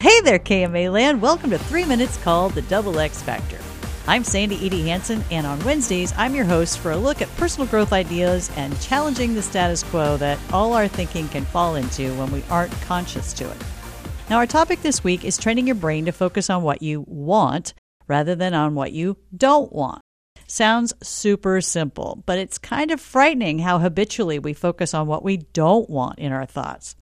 Hey there, KMA Land. Welcome to Three Minutes called the Double X Factor. I'm Sandy Edie Hansen, and on Wednesdays, I'm your host for a look at personal growth ideas and challenging the status quo that all our thinking can fall into when we aren't conscious to it. Now, our topic this week is training your brain to focus on what you want rather than on what you don't want. Sounds super simple, but it's kind of frightening how habitually we focus on what we don't want in our thoughts.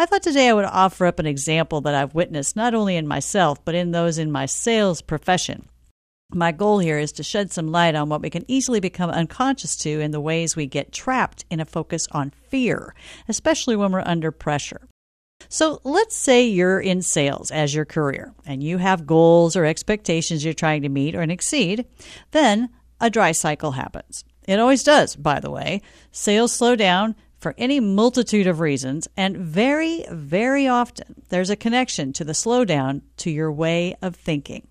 I thought today I would offer up an example that I've witnessed not only in myself, but in those in my sales profession. My goal here is to shed some light on what we can easily become unconscious to in the ways we get trapped in a focus on fear, especially when we're under pressure. So let's say you're in sales as your career and you have goals or expectations you're trying to meet or exceed. Then a dry cycle happens. It always does, by the way. Sales slow down for any multitude of reasons, and very, very often there's a connection to the slowdown to your way of thinking.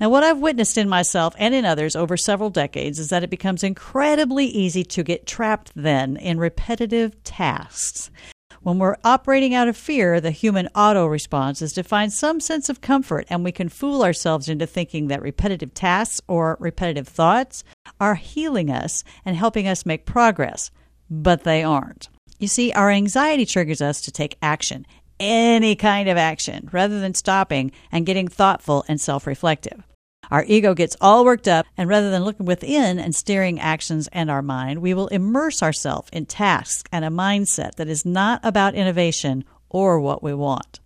Now, what I've witnessed in myself and in others over several decades is that it becomes incredibly easy to get trapped then in repetitive tasks. When we're operating out of fear, the human auto response is to find some sense of comfort, and we can fool ourselves into thinking that repetitive tasks or repetitive thoughts are healing us and helping us make progress, but they aren't. You see, our anxiety triggers us to take action, any kind of action, rather than stopping and getting thoughtful and self reflective. Our ego gets all worked up, and rather than looking within and steering actions and our mind, we will immerse ourselves in tasks and a mindset that is not about innovation or what we want.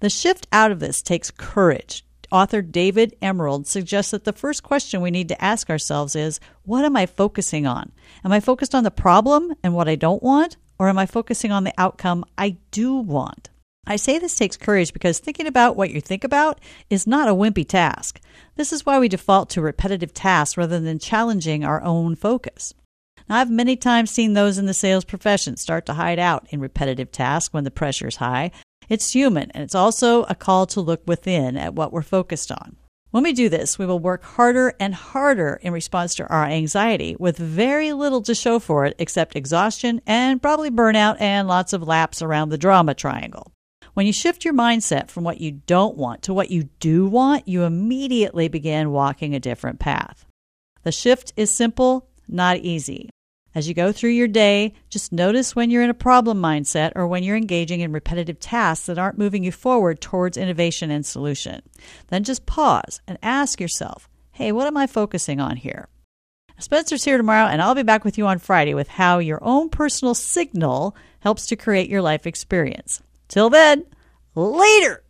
The shift out of this takes courage. Author David Emerald suggests that the first question we need to ask ourselves is What am I focusing on? Am I focused on the problem and what I don't want? Or am I focusing on the outcome I do want? I say this takes courage because thinking about what you think about is not a wimpy task. This is why we default to repetitive tasks rather than challenging our own focus. Now, I've many times seen those in the sales profession start to hide out in repetitive tasks when the pressure is high. It's human, and it's also a call to look within at what we're focused on. When we do this, we will work harder and harder in response to our anxiety with very little to show for it except exhaustion and probably burnout and lots of laps around the drama triangle. When you shift your mindset from what you don't want to what you do want, you immediately begin walking a different path. The shift is simple, not easy. As you go through your day, just notice when you're in a problem mindset or when you're engaging in repetitive tasks that aren't moving you forward towards innovation and solution. Then just pause and ask yourself, hey, what am I focusing on here? Spencer's here tomorrow, and I'll be back with you on Friday with how your own personal signal helps to create your life experience. Till then, later.